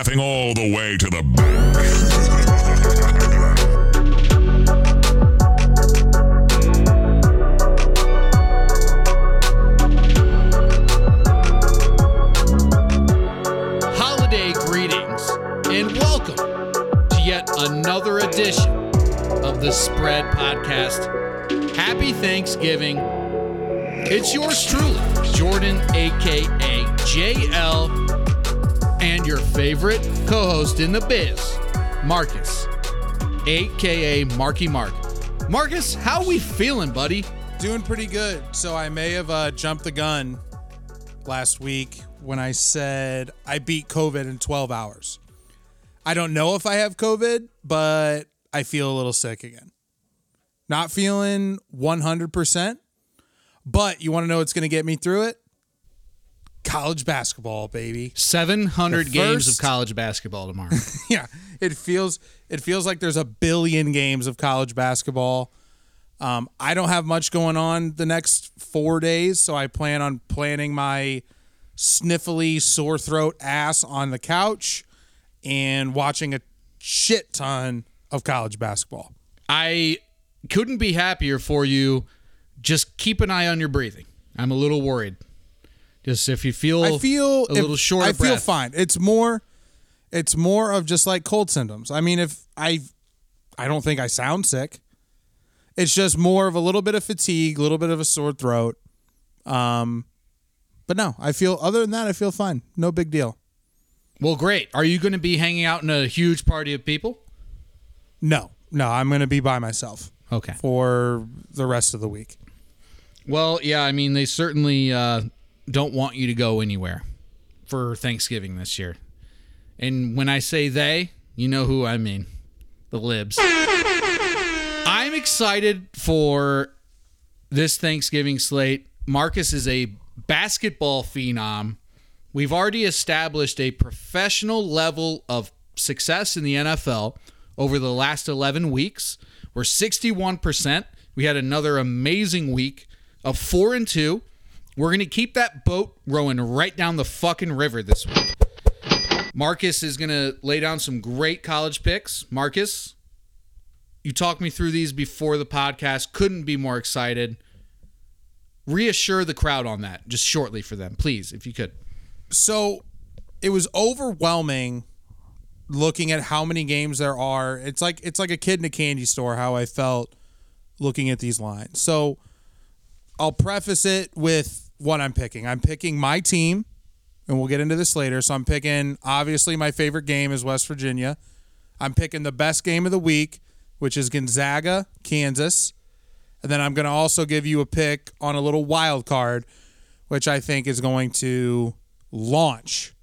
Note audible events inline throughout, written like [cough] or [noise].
laughing all the way to the bank. Holiday greetings and welcome to yet another edition of the Spread Podcast. Happy Thanksgiving. It's yours truly, Jordan, aka JL, and your favorite co host in the biz, Marcus, aka Marky Mark. Marcus, how we feeling, buddy? Doing pretty good. So I may have uh, jumped the gun last week when I said I beat COVID in 12 hours. I don't know if I have COVID, but I feel a little sick again. Not feeling 100%, but you want to know what's going to get me through it? College basketball, baby. 700 The games of college basketball tomorrow. [laughs] yeah, it feels it feels like there's a billion games of college basketball. Um, I don't have much going on the next four days, so I plan on planning my sniffly sore throat ass on the couch and watching a shit ton of college basketball. I couldn't be happier for you. Just keep an eye on your breathing. I'm a little worried. Just if you feel, I feel a little if- short. I feel breath. fine. It's more, it's more of just like cold symptoms. I mean, if I, I don't think I sound sick. It's just more of a little bit of fatigue, a little bit of a sore throat. Um, but no, I feel. Other than that, I feel fine. No big deal. Well, great. Are you going to be hanging out in a huge party of people? No, no, I'm gonna be by myself Okay. for the rest of the week. Well, yeah. I mean, they certainly uh, don't want you to go anywhere for Thanksgiving this year. And when I say they, you know who I mean the libs. I'm excited for this Thanksgiving slate. Marcus is a basketball phenom. We've already established a professional level of success in the NFL over the last 11 weeks. We're 61%. We had another amazing week of 4 and 2. We're going to keep that boat rowing right down the fucking river this week. Marcus is going to lay down some great college picks. Marcus, you talked me through these before the podcast. Couldn't be more excited. Reassure the crowd on that just shortly for them, please, if you could. so it was overwhelming looking at how many games there are. It's like it's like a kid in a candy store how I felt looking at these lines. So I'll preface it with what I'm picking. I'm picking my team, and we'll get into this later. So I'm picking obviously my favorite game is West Virginia. I'm picking the best game of the week, which is Gonzaga, Kansas. And then I'm going to also give you a pick on a little wild card, which I think is going to launch.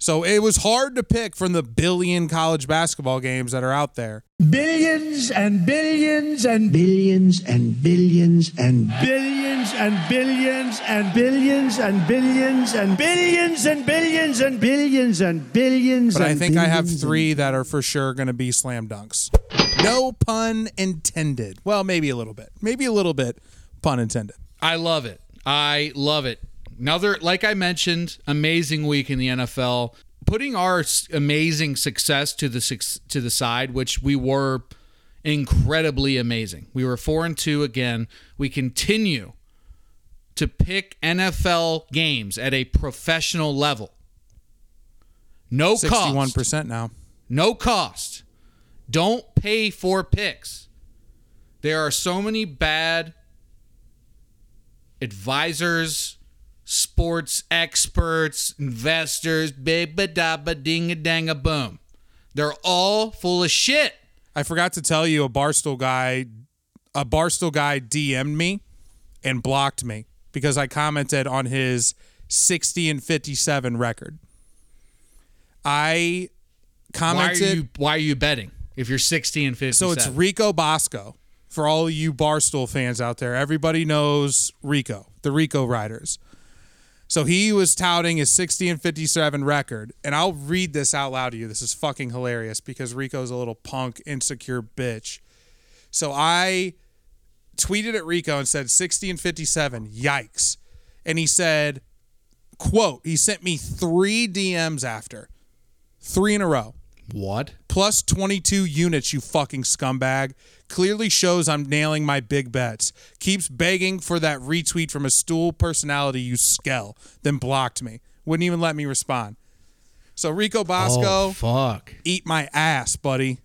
So it was hard to pick from the billion college basketball games that are out there. billions and billions and billions and billions and billions and billions and billions and billions and billions and billions and billions and billions. But I think I have three that are for sure going to be slam dunks. No pun intended. Well, maybe a little bit. Maybe a little bit pun intended. I love it. I love it. Another, like I mentioned, amazing week in the NFL. Putting our amazing success to the to the side, which we were incredibly amazing. We were four and two again. We continue to pick NFL games at a professional level. No cost. Sixty-one percent now. No cost. Don't pay for picks. There are so many bad advisors, sports experts, investors, bibba dabba ding a dang a boom. They're all full of shit. I forgot to tell you a Barstool guy, a Barstool guy DM'd me and blocked me because I commented on his 60 and 57 record. I Why are commented. you why are you betting if you're 60 and 50? so it's Rico Bosco. For all you Barstool fans out there, everybody knows Rico, the Rico Riders. So he was touting his 60 and 57 record, and I'll read this out loud to you. This is fucking hilarious because Rico's a little punk, insecure bitch. So I tweeted at Rico and said 60 and 57, yikes. And he said, quote, he sent me three DMs after. Three in a row. What? Plus 22 units, you fucking scumbag. Clearly shows I'm nailing my big bets. Keeps begging for that retweet from a stool personality, you skell. Then blocked me. Wouldn't even let me respond. So Rico Bosco, Oh, fuck. eat my ass, buddy.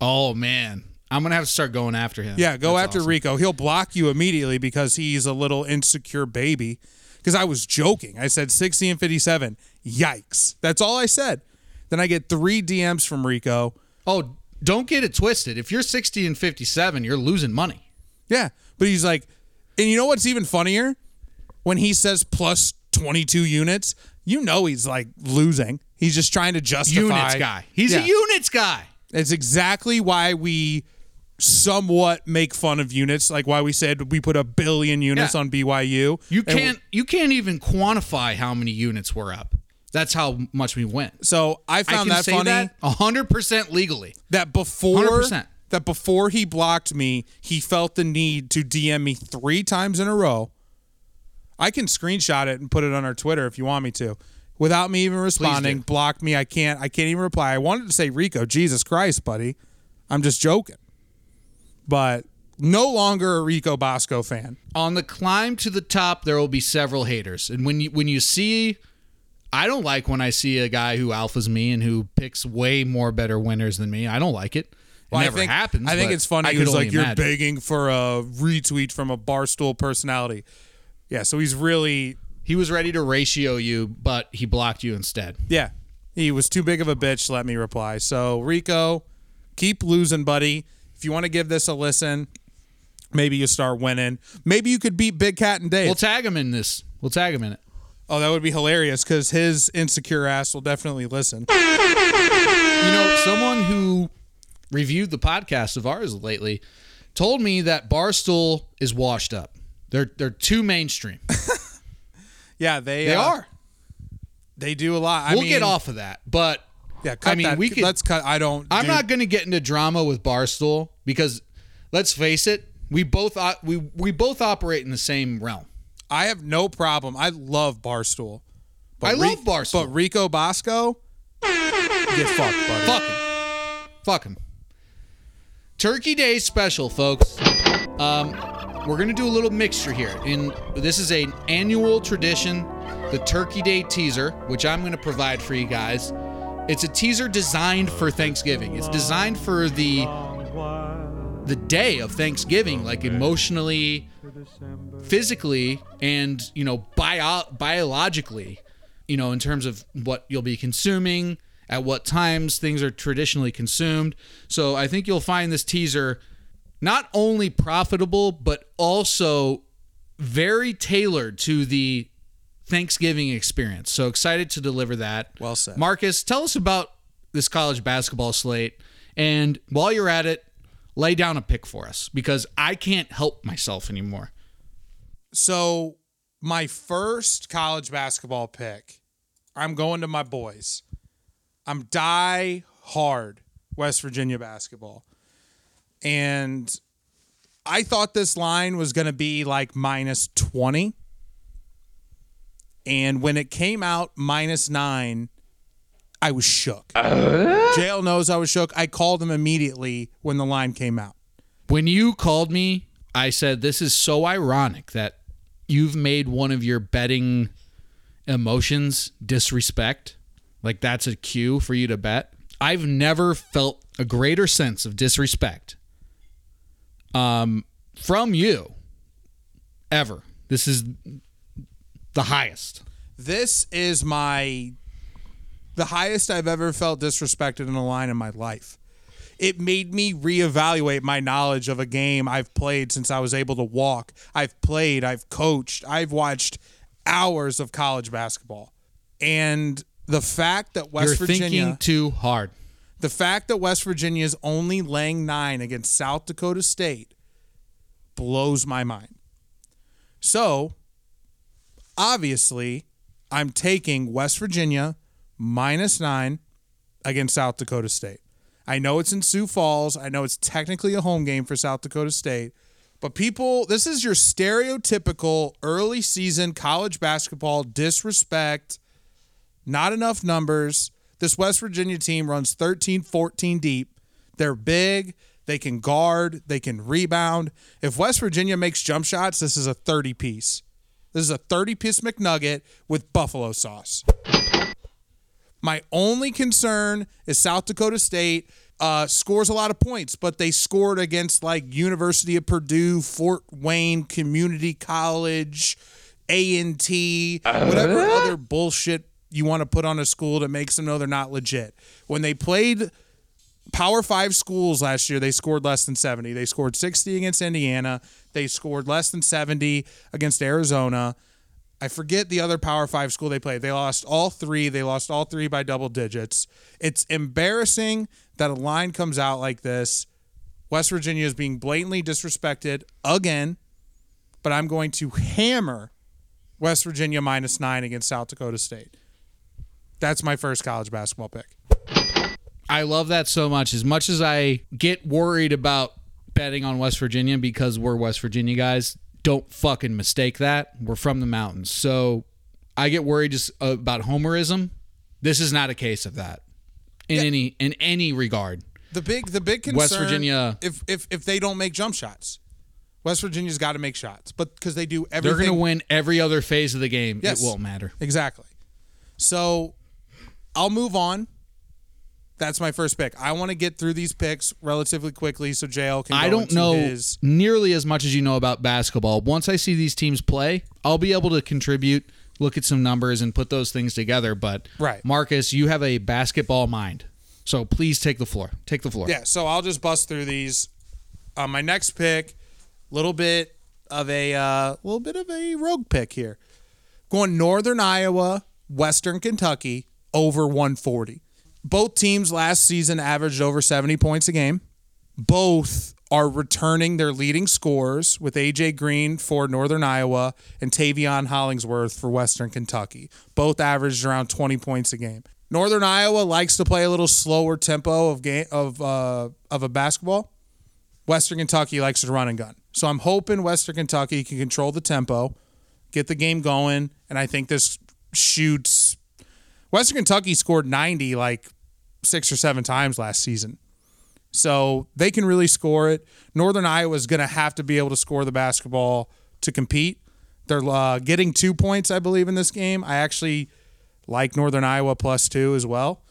Oh, man. I'm going to have to start going after him. Yeah, go That's after awesome. Rico. He'll block you immediately because he's a little insecure baby. Because I was joking. I said 60 and 57. Yikes. That's all I said. Then I get three DMs from Rico. Oh, don't get it twisted. If you're 60 and 57, you're losing money. Yeah. But he's like, and you know what's even funnier? When he says plus 22 units, you know he's like losing. He's just trying to justify. Units guy. He's Yeah. a units guy. It's exactly why we somewhat make fun of units, like why we said we put a billion units Yeah. on BYU. You can't you can't even quantify how many units we're up. That's how much we went. So I I found can that funny that 100% legally. that before 100%. that before he blocked me, he felt the need to DM me three times in a row. I can screenshot it and put it on our Twitter if you want me to. Without me even responding, blocked me. I can't I can't even reply. I wanted to say Rico, Jesus Christ, buddy. I'm just joking. But no longer a Rico Bosco fan. On the climb to the top, there will be several haters. And when you when you see I don't like when I see a guy who alphas me and who picks way more better winners than me. I don't like it. It Well, never I think, happens. I think it's funny because like you're begging for a retweet from a barstool personality. Yeah, so he's really He was ready to ratio you, but he blocked you instead. Yeah. He was too big of a bitch let me reply. So, Rico, keep losing, buddy. If you want to give this a listen, maybe you start winning. Maybe you could beat Big Cat and Dave. We'll tag him in this. We'll tag him in it. Oh, that would be hilarious because his insecure ass will definitely listen. You know, someone who reviewed the podcast of ours lately told me that Barstool is washed up. They're they're too mainstream. [laughs] Yeah, they They uh, are. They do a lot. I we'll mean, get off of that, but Yeah, cut I mean, that. we could. Let's cut. I don't. I'm dude, not going to get into drama with Barstool because, let's face it, we both we we both operate in the same realm. I have no problem. I love Barstool. But I love Barstool. But Rico Bosco, get fucked, buddy. Fuck him. Fuck him. Turkey Day special, folks. Um, we're gonna do a little mixture here. In this is an annual tradition, the Turkey Day teaser, which I'm gonna provide for you guys. It's a teaser designed for Thanksgiving. It's designed for the the day of Thanksgiving, like emotionally, physically, and you know, bio- biologically. You know, in terms of what you'll be consuming, at what times things are traditionally consumed. So I think you'll find this teaser not only profitable, but also very tailored to the Thanksgiving experience. So excited to deliver that. Well said. Marcus, tell us about this college basketball slate. And while you're at it, lay down a pick for us because I can't help myself anymore. So, my first college basketball pick, I'm going to my boys. I'm die hard West Virginia basketball. And I thought this line was going to be like minus 20. And when it came out minus nine, I was shook. JL knows I was shook. I called him immediately when the line came out. When you called me, I said, This is so ironic that you've made one of your betting emotions disrespect. Like that's a cue for you to bet. I've never felt a greater sense of disrespect um, from you ever. This is the highest. This is my the highest I've ever felt disrespected in a line in my life. It made me reevaluate my knowledge of a game I've played since I was able to walk. I've played, I've coached, I've watched hours of college basketball. And the fact that West You're Virginia thinking too hard. the fact that West Virginia is only laying 9 against South Dakota State blows my mind. So, obviously, I'm taking West Virginia minus nine against South Dakota State. I know it's in Sioux Falls. I know it's technically a home game for South Dakota State. But people, this is your stereotypical early season college basketball disrespect, not enough numbers. This West Virginia team runs 13, 14 deep. They're big. They can guard. They can rebound. If West Virginia makes jump shots, this is a 30 piece. This is a 30 piece McNugget with buffalo sauce. My only concern is South Dakota State uh, scores a lot of points, but they scored against like University of Purdue, Fort Wayne Community College, A and T, whatever other bullshit you want to put on a school that makes them know they're not legit. When they played Power Five schools last year, they scored less than 70. They scored 60 against Indiana. They scored less than 70 against Arizona. I forget the other Power Five school they played. They lost all three. They lost all three by double digits. It's embarrassing that a line comes out like this. West Virginia is being blatantly disrespected again, but I'm going to hammer West Virginia minus nine against South Dakota State. That's my first college basketball pick. I love that so much. As much as I get worried about betting on West Virginia because we're West Virginia guys, don't fucking mistake that. We're from the mountains. So I get worried just about homerism. This is not a case of that in any in any regard. The big the big concern West Virginia- if if if they don't make jump shots. West Virginia's got to make shots, but because they do everything, They're going to win every other phase of the game. Yes. It won't matter. Exactly. So I'll move on. That's my first pick. I want to get through these picks relatively quickly so JL can. I don't know His, nearly as much as you know about basketball. Once I see these teams play, I'll be able to contribute, look at some numbers, and put those things together. But Right. Marcus, you have a basketball mind, so please take the floor. Take the floor. yeah. So I'll just bust through these. Uh, my next pick, little bit of a uh, little bit of a rogue pick here. Going Northern Iowa, Western Kentucky over 140. Both teams last season averaged over 70 points a game. Both are returning their leading scores with AJ Green for Northern Iowa and Taveion Hollingsworth for Western Kentucky. Both averaged around 20 points a game. Northern Iowa likes to play a little slower tempo of game of uh, of a basketball. Western Kentucky likes to run and gun. So I'm hoping Western Kentucky can control the tempo, get the game going, and I think this shoots. Western Kentucky scored 90 like six or seven times last season. So they can really score it. Northern Iowa is going to have to be able to score the basketball to compete. They're uh, getting two points, I believe, in this game. I actually like Northern Iowa plus two as well,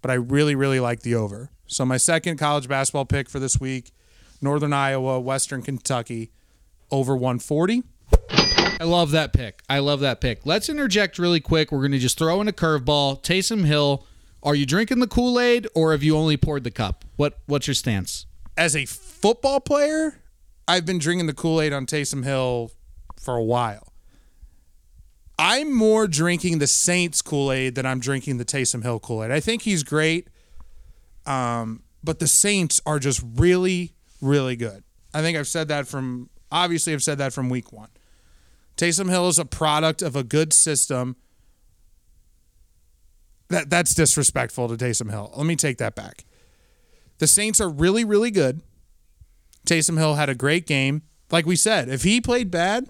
but I really, really like the over. So my second college basketball pick for this week Northern Iowa, Western Kentucky, over 140. I love that pick. I love that pick. Let's interject really quick. We're going to just throw in a curveball. Taysom Hill, are you drinking the Kool Aid or have you only poured the cup? What What's your stance? As a football player, I've been drinking the Kool Aid on Taysom Hill for a while. I'm more drinking the Saints Kool Aid than I'm drinking the Taysom Hill Kool Aid. I think he's great, um, but the Saints are just really, really good. I think I've said that from obviously I've said that from week one. Taysom Hill is a product of a good system. That that's disrespectful to Taysom Hill. Let me take that back. The Saints are really, really good. Taysom Hill had a great game. Like we said, if he played bad,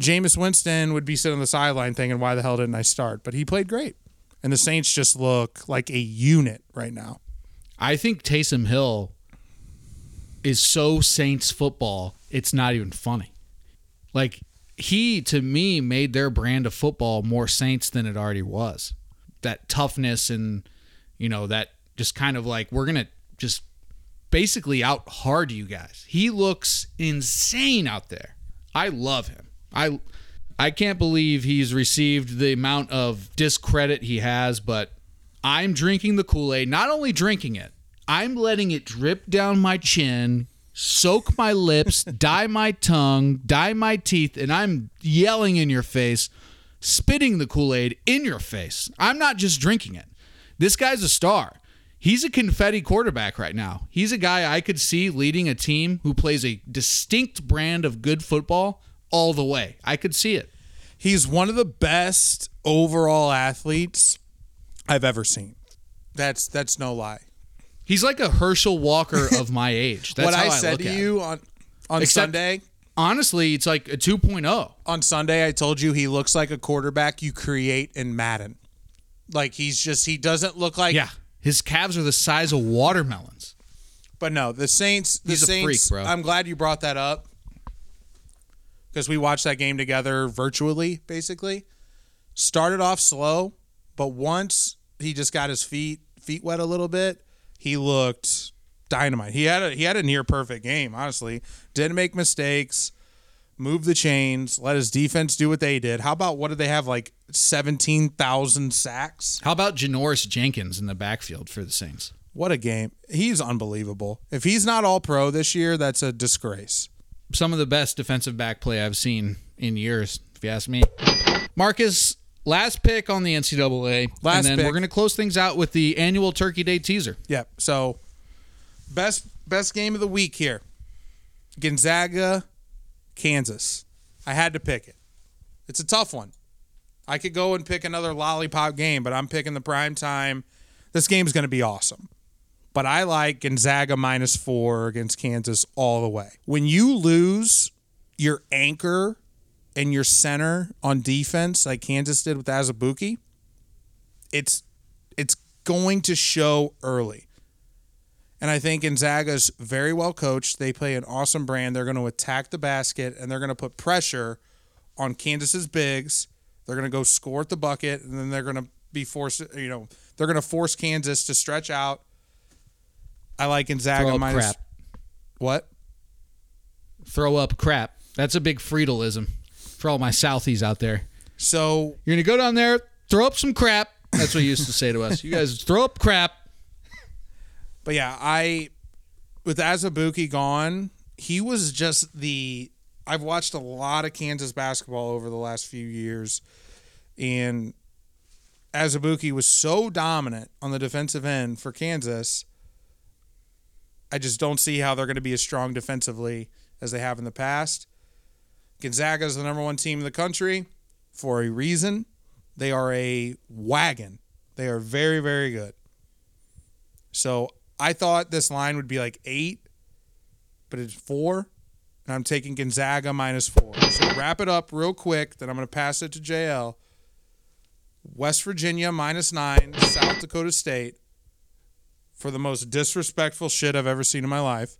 Jameis Winston would be sitting on the sideline thinking, why the hell didn't I start? But he played great. And the Saints just look like a unit right now. I think Taysom Hill is so Saints football, it's not even funny. Like he to me made their brand of football more Saints than it already was. That toughness and you know that just kind of like we're to just basically out hard you guys. He looks insane out there. I love him. I I can't believe he's received the amount of discredit he has, but I'm drinking the Kool-Aid, not only drinking it, I'm letting it drip down my chin, soak my lips, [laughs] dye my tongue, dye my teeth, and I'm yelling in your face, spitting the Kool-Aid in your face. I'm not just drinking it. This guy's a star. He's a confetti quarterback right now. He's a guy I could see leading a team who plays a distinct brand of good football all the way. I could see it. He's one of the best overall athletes I've ever seen. That's that's no lie. He's like a Herschel Walker [laughs] of my age. That's what I I said to you on on Except- Sunday, Honestly, it's like a oh. 2.0. on Sunday I told you he looks like a quarterback you create in Madden. Like he's just he doesn't look like Yeah, his calves are the size of watermelons. But no, the Saints. The He's a Saints. freak, bro. I'm glad you brought that up because we watched that game together virtually. Basically, started off slow, but once he just got his feet feet wet a little bit, he looked dynamite. He had a he had a near perfect game. Honestly, didn't make mistakes. Moved the chains. Let his defense do what they did. How about what did they have like seventeen thousand sacks? How about Janoris Jenkins in the backfield for the Saints? What a game! He's unbelievable. If he's not all pro this year, that's a disgrace. Some of the best defensive back play I've seen in years, if you ask me. Marcus, last pick on the NCAA, Last and then pick. we're going to close things out with the annual Turkey Day teaser. Yep. So best best game of the week here. Gonzaga, Kansas. I had to pick it. It's a tough one. I could go and pick another lollipop game, but I'm picking the prime time. This game's going to be awesome. But I like Gonzaga minus four against Kansas all the way. When you lose your anchor and your center on defense, like Kansas did with Azubuike, it's it's going to show early. And I think Gonzaga's very well coached. They play an awesome brand. They're going to attack the basket and they're going to put pressure on Kansas's bigs. They're going to go score at the bucket and then they're going to be forced, you know, they're going to force Kansas to stretch out. I like Gonzaga Throw up minus crap. what? Throw up crap. That's a big Friedalism for all my Southies out there. So You're going to go down there, throw up some crap. That's what he used to say to us. You guys throw up crap. But yeah, I with Azubuike gone, he was just the I've watched a lot of Kansas basketball over the last few years and Azubuike was so dominant on the defensive end for Kansas. I just don't see how they're going to be as strong defensively as they have in the past. Gonzaga is the number one team in the country for a reason. They are a wagon. They are very, very good. So I thought this line would be like eight, but it's four. And I'm taking Gonzaga minus four. So wrap it up real quick. Then I'm going to pass it to JL. West Virginia minus nine, South Dakota State for the most disrespectful shit I've ever seen in my life.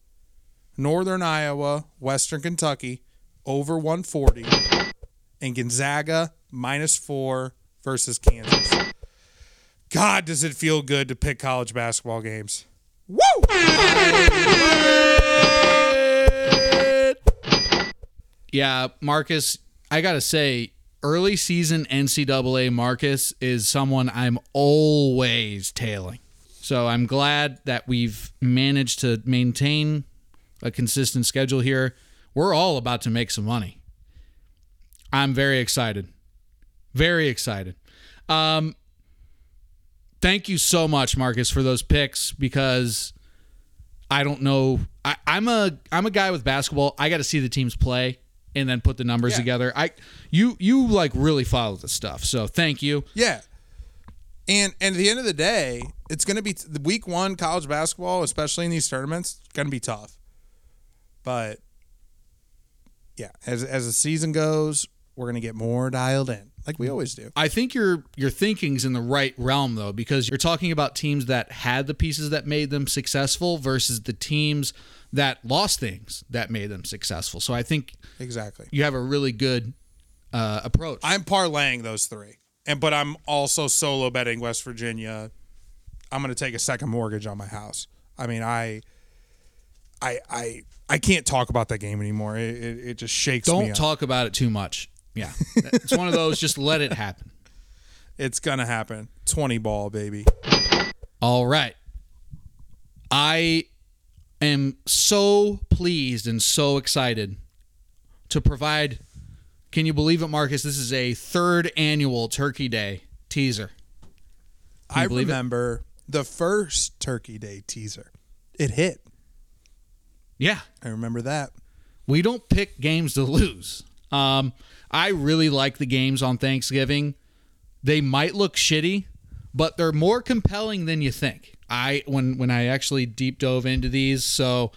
Northern Iowa, Western Kentucky over 140, and Gonzaga minus four versus Kansas. God, does it feel good to pick college basketball games? Woo! Yeah, Marcus, I got to say, early season NCAA Marcus is someone I'm always tailing. So I'm glad that we've managed to maintain a consistent schedule here. We're all about to make some money. I'm very excited. Very excited. Um, thank you so much, Marcus, for those picks because I don't know. I, I'm a I'm a guy with basketball. I got to see the teams play and then put the numbers Yeah. together. I you you like really follow the stuff. So thank you. Yeah. And and at the end of the day, it's going to be the week one college basketball, especially in these tournaments, going to be tough. But yeah, as as the season goes, we're going to get more dialed in, like we always do. I think your your thinking's in the right realm though, because you're talking about teams that had the pieces that made them successful versus the teams that lost things that made them successful. So I think Exactly. you have a really good uh, approach. I'm parlaying those three, and but I'm also solo betting West Virginia. I'm going to take a second mortgage on my house. I mean, I, I, I, I can't talk about that game anymore. It, it, it just shakes me. Don't talk about it too much. Yeah, it's one of those. Just let it happen. [laughs] It's gonna happen. Twenty ball, baby. All right. I am so pleased and so excited to provide. Can you believe it, Marcus? This is a third annual Turkey Day teaser. I believe it? remember the first Turkey Day teaser. It hit. Yeah, I remember that. we don't pick games to lose. Um, I really like the games on Thanksgiving. They might look shitty, but they're more compelling than you think. I when when I actually deep dove into these, so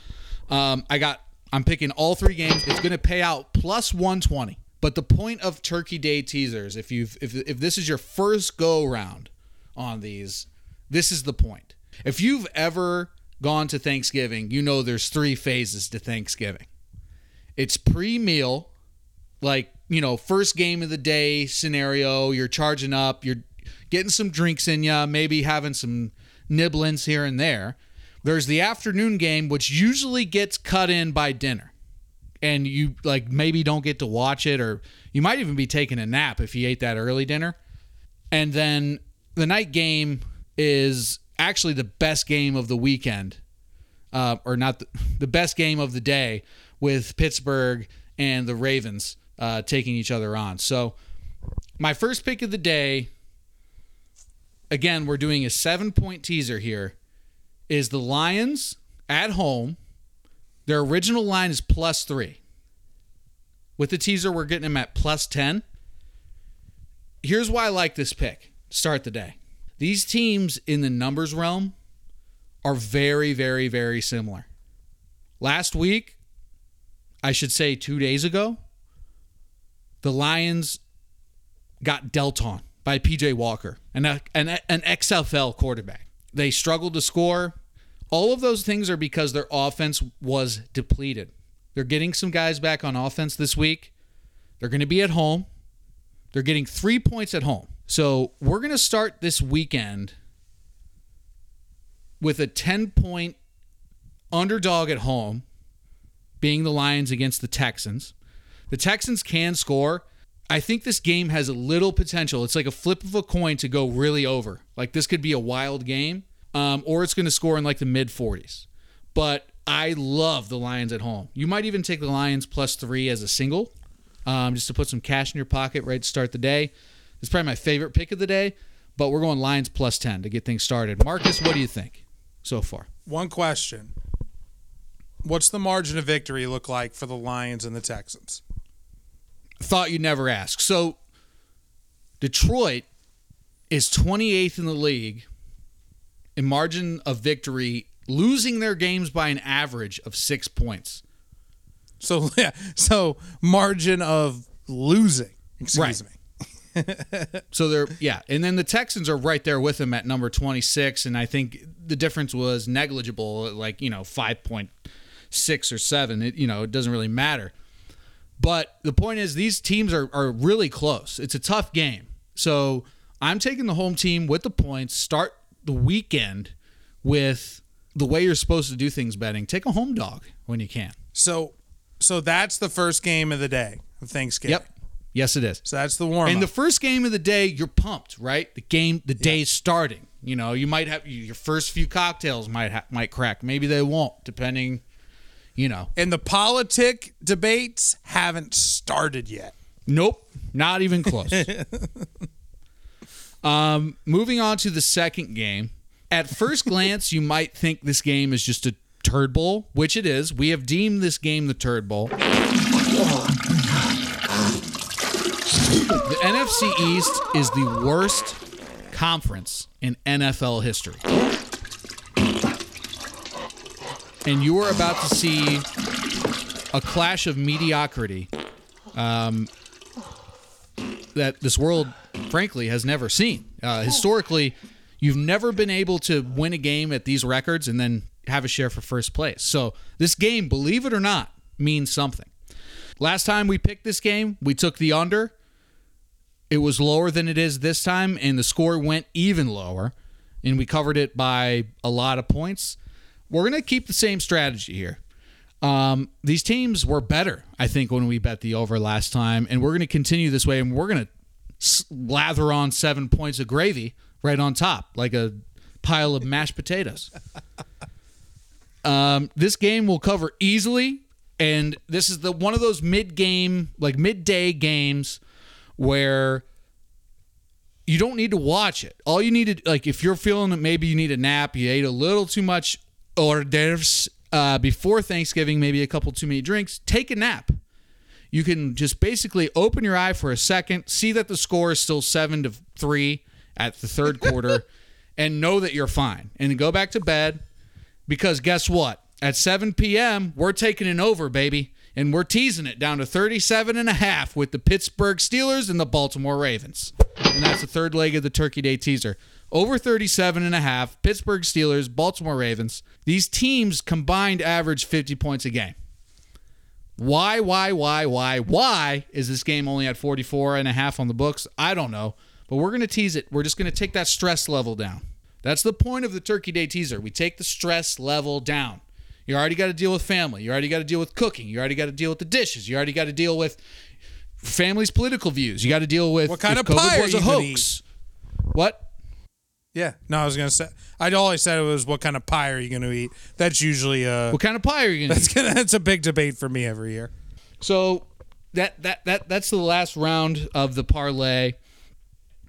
um, I got I'm picking all three games. It's going to pay out plus 120. But the point of Turkey Day teasers, if you've if if this is your first go round on these. This is the point. If you've ever gone to Thanksgiving, you know there's three phases to Thanksgiving. It's pre-meal, like, you know, first game of the day scenario, you're charging up, you're getting some drinks in you, maybe having some nibblings here and there. There's the afternoon game which usually gets cut in by dinner and you like maybe don't get to watch it or you might even be taking a nap if you ate that early dinner and then the night game is actually the best game of the weekend uh, or not the, [laughs] the best game of the day with pittsburgh and the ravens uh, taking each other on so my first pick of the day again we're doing a seven point teaser here is the lions at home their original line is plus three. With the teaser, we're getting them at plus 10. Here's why I like this pick. Start the day. These teams in the numbers realm are very, very, very similar. Last week, I should say two days ago, the Lions got dealt on by PJ Walker, an, an, an XFL quarterback. They struggled to score. All of those things are because their offense was depleted. They're getting some guys back on offense this week. They're going to be at home. They're getting three points at home. So we're going to start this weekend with a 10 point underdog at home, being the Lions against the Texans. The Texans can score. I think this game has a little potential. It's like a flip of a coin to go really over. Like this could be a wild game um, or it's going to score in like the mid 40s. But I love the Lions at home. You might even take the Lions plus three as a single, um, just to put some cash in your pocket right to start the day. It's probably my favorite pick of the day, but we're going Lions plus 10 to get things started. Marcus, what do you think so far? One question. What's the margin of victory look like for the Lions and the Texans? Thought you'd never ask. So, Detroit is 28th in the league in margin of victory, losing their games by an average of six points. So [laughs] yeah, so margin of losing. Excuse Right. me. [laughs] So they're yeah, and then the Texans are right there with them at number 26 and I think the difference was negligible like, you know, 5.6 or 7. It you know, it doesn't really matter. But the point is these teams are are really close. It's a tough game. So I'm taking the home team with the points. Start the weekend with the way you're supposed to do things betting. Take a home dog when you can. So so that's the first game of the day of Thanksgiving. Yep. Yes, it is. So that's the warm And the first game of the day, you're pumped, right? The game, the day's starting. You know, you might have your first few cocktails might ha- might crack. Maybe they won't, depending. You know, and the politic debates haven't started yet. nope, not even close. [laughs] um, moving on to the second game. At first glance, you might think this game is just a turd bowl, which it is. We have deemed this game the turd bowl. [laughs] NFC East is the worst conference in NFL history. And you are about to see a clash of mediocrity um, that this world, frankly, has never seen. Uh, historically, you've never been able to win a game at these records and then have a share for first place. So this game, believe it or not, means something. Last time we picked this game, we took the under. It was lower than it is this time, and the score went even lower, and we covered it by a lot of points. We're going to keep the same strategy here. Um, these teams were better, I think, when we bet the over last time, and we're going to continue this way, and we're going to lather on seven points of gravy right on top, like a pile of mashed potatoes. [laughs] Um, this game will cover easily, and this is the one of those mid-game, like midday games where you don't need to watch it. All you need to like if you're feeling that maybe you need a nap, you ate a little too much hors d'oeuvres uh, before Thanksgiving, maybe a couple too many drinks, take a nap. You can just basically open your eye for a second, see that the score is still seven to three at the third [laughs] quarter, and know that you're fine. And then go back to bed because guess what? At 7 p.m., we're taking it over, baby. And we're teasing it down to 37 and a half with the Pittsburgh Steelers and the Baltimore Ravens. And that's the third leg of the Turkey Day teaser. Over 37 and a half, Pittsburgh Steelers, Baltimore Ravens. These teams combined average 50 points a game. Why, why, why, why, why is this game only at 44 and a half on the books? I don't know. But we're going to tease it. We're just going to take that stress level down. That's the point of the Turkey Day teaser. We take the stress level down. You already got to deal with family. You already got to deal with cooking. You already got to deal with the dishes. You already got to deal with family's political views. You got to deal with What kind of COVID was a gonna hoax. What? Yeah. No, I was gonna say. I all I said it was, "What kind of pie are you gonna eat?" That's usually uh, What kind of pie are you going to that's gonna [laughs] that's a big debate for me every year. So that that that that's the last round of the parlay.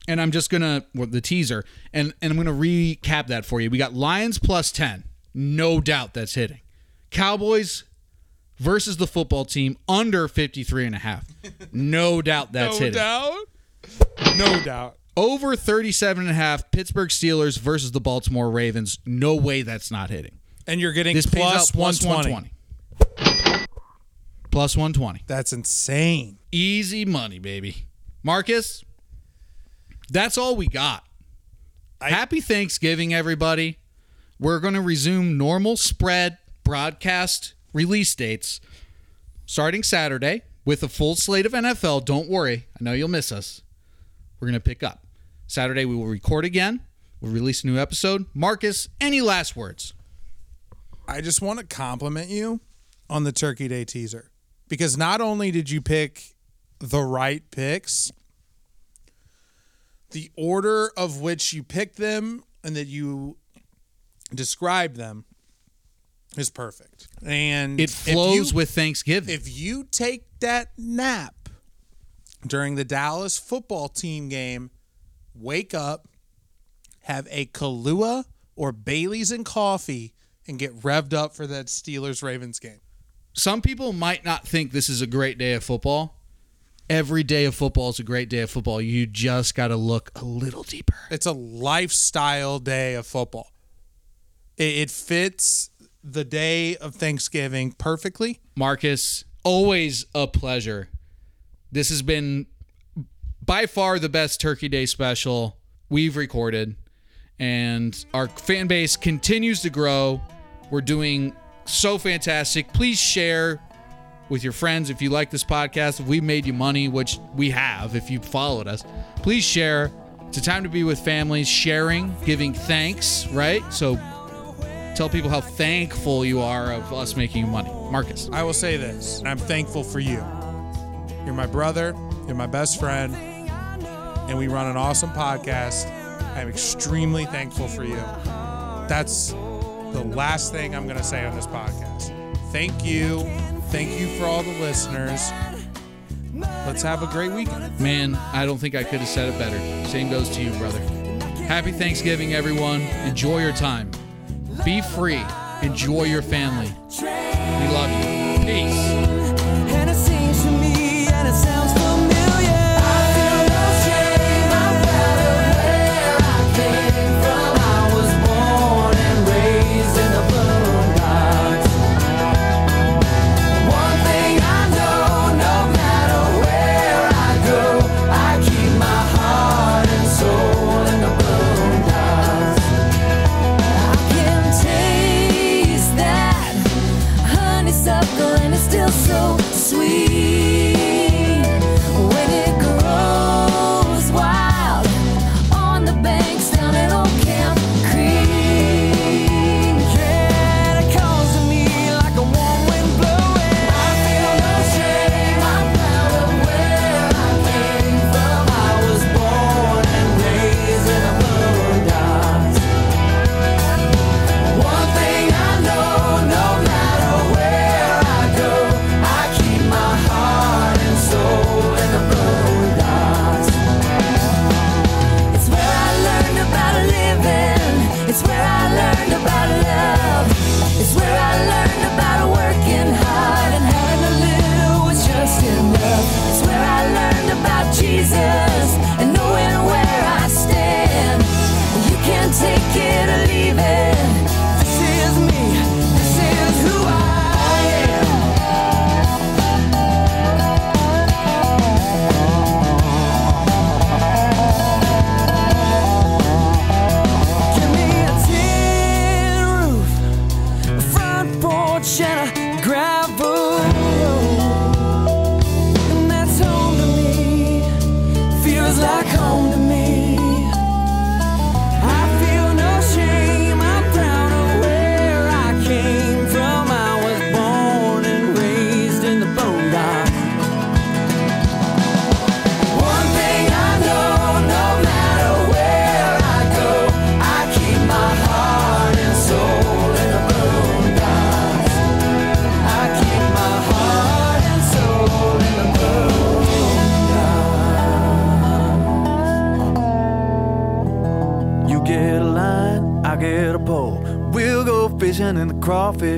And I'm just gonna well, the teaser, and and I'm gonna recap that for you. We got Lions plus ten, no doubt that's hitting. Cowboys versus the football team under 53 and a half, no doubt that's hitting. [laughs] No doubt. No doubt. Over 37 and a half, Pittsburgh Steelers versus the Baltimore Ravens, no way that's not hitting. And you're getting This pays plus out plus 120. 120. Plus 120. That's insane. Easy money, baby. Marcus, that's all we got. Happy Thanksgiving, everybody. We're going to resume normal spread broadcast release dates starting Saturday with a full slate of NFL. Don't worry, I know you'll miss us. We're going to pick up. Saturday, we will record again. We'll release a new episode. Marcus, any last words? I just want to compliment you on the Turkey Day teaser because not only did you pick the right picks, the order of which you picked them and that you described them is perfect. And It if you- flows with Thanksgiving. if you take that nap during the Dallas football team game, wake up, have a Kahlua or Bailey's and coffee, and get revved up for that Steelers Ravens game. some people might not think this is a great day of football. Every day of football is a great day of football. You just got to look a little deeper. It's a lifestyle day of football. It, it fits the day of Thanksgiving perfectly. Marcus, always a pleasure. This has been by far the best Turkey Day special we've recorded, and our fan base continues to grow. We're doing so fantastic. Please share with your friends if you like this podcast. If we made you money, which we have, if you followed us, please share. It's a time to be with families, sharing, giving thanks, right? So tell people how thankful you are of us making money. Marcus. I will say this, I'm thankful for you. You're my brother, you're my best friend, and we run an awesome podcast. I'm extremely thankful for you. That's the last thing I'm going to say on this podcast. Thank you. Thank you for all the listeners. Let's have a great weekend. Man, I don't think I could have said it better. Same goes to you, brother. Happy Thanksgiving, everyone. Enjoy your time. Be free. Enjoy your family. We love you. Peace.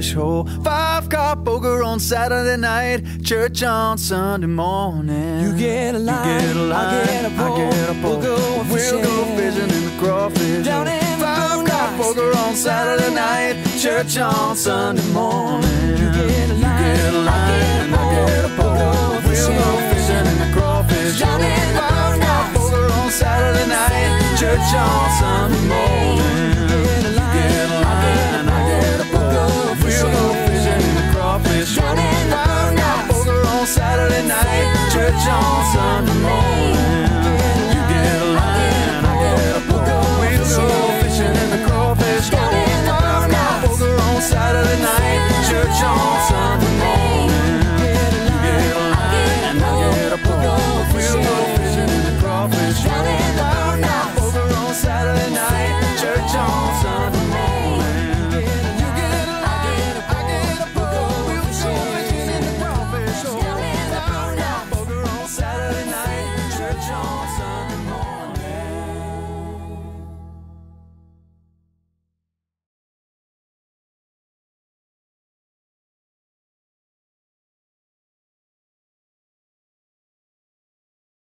Crawfish hole. Five car poker on Saturday night. Church on Sunday morning. You get a line, you get a line, I get a pole. I get a pole. We'll go fishing, we'll go fishing in the crawfish Down hole. In Five car poker on Saturday night. Church on Sunday morning. You get a line, you get a line, I get a pole. We'll go fishing in the crawfish hole. Five car poker on Saturday night. Church on Sunday morning.